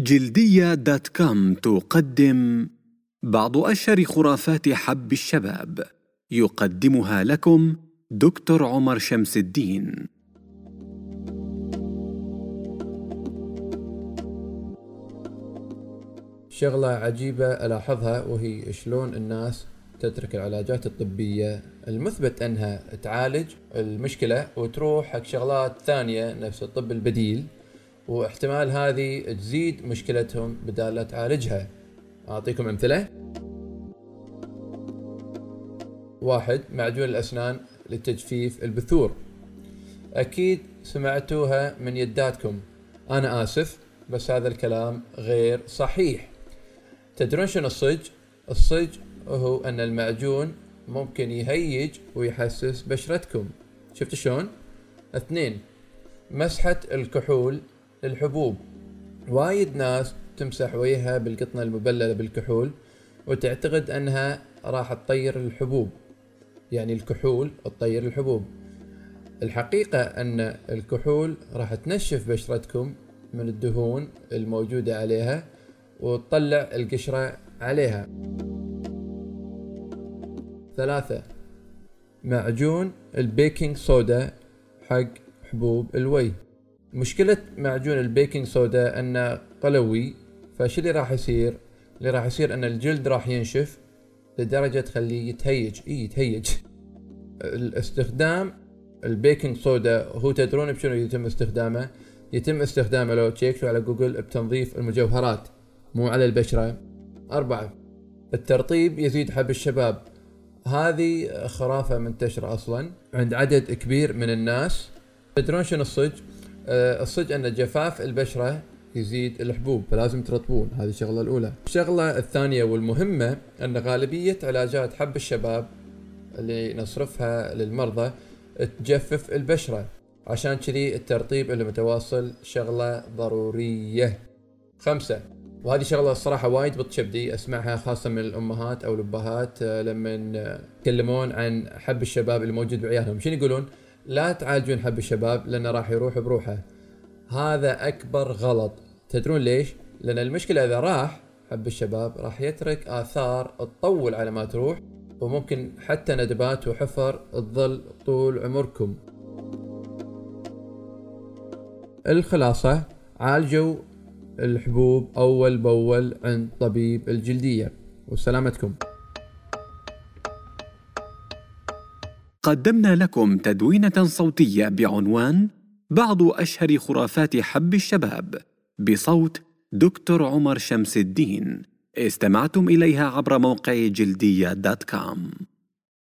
جلدية دوت كوم تقدم بعض أشهر خرافات حب الشباب يقدمها لكم دكتور عمر شمس الدين. شغلة عجيبة ألاحظها وهي شلون الناس تترك العلاجات الطبية المثبت أنها تعالج المشكلة وتروح حق شغلات ثانية نفس الطب البديل. واحتمال هذه تزيد مشكلتهم بدال لا تعالجها. أعطيكم أمثلة. واحد معجون الأسنان لتجفيف البثور. أكيد سمعتوها من يداتكم. أنا آسف بس هذا الكلام غير صحيح. تدرون شنو الصج؟ الصج هو أن المعجون ممكن يهيج ويحسس بشرتكم. شفت شلون؟ اثنين مسحة الكحول للحبوب. وايد ناس تمسح وجهها بالقطنة المبللة بالكحول وتعتقد أنها راح تطير الحبوب. يعني الكحول تطير الحبوب. الحقيقة أن الكحول راح تنشف بشرتكم من الدهون الموجودة عليها وتطلع القشرة عليها. ثلاثة معجون ال baking soda حق حبوب الويه مشكلة معجون ال baking soda انه قلوي فشو اللي راح يصير اللي راح يصير أن الجلد راح ينشف لدرجة تخليه يتهيج. إي يتهيج. الاستخدام ال baking soda هو تدرون بشنو يتم استخدامه؟ يتم استخدامه لو تشيكتوا على جوجل بتنظيف المجوهرات مو على البشرة. أربعة الترطيب يزيد حب الشباب. هذه خرافة منتشرة أصلا عند عدد كبير من الناس. تدرون شنو الصج الصدق أن جفاف البشرة يزيد الحبوب فلازم ترطبون. هذه الشغلة الأولى. الشغلة الثانية والمهمة أن غالبية علاجات حب الشباب اللي نصرفها للمرضى تجفف البشرة. عشان كذي الترطيب المتواصل شغلة ضرورية. خمسة وهذه شغلة الصراحة وايد بتشبدي أسمعها خاصة من الأمهات أو الأبهات آه، لما يتكلمون عن حب الشباب اللي موجود بعيالهم. شنو يقولون؟ لا تعالجون حب الشباب لأنه راح يروح بروحه. هذا أكبر غلط. تدرون ليش؟ لأن المشكلة إذا راح حب الشباب راح يترك آثار تطول على ما تروح وممكن حتى ندبات وحفر تظل طول عمركم. الخلاصة عالجوا الحبوب أول بأول عند طبيب الجلدية. وسلامتكم. قدمنا لكم تدوينة صوتية بعنوان بعض أشهر خرافات حب الشباب بصوت دكتور عمر شمس الدين. استمعتم إليها عبر موقع جلدية دوت كوم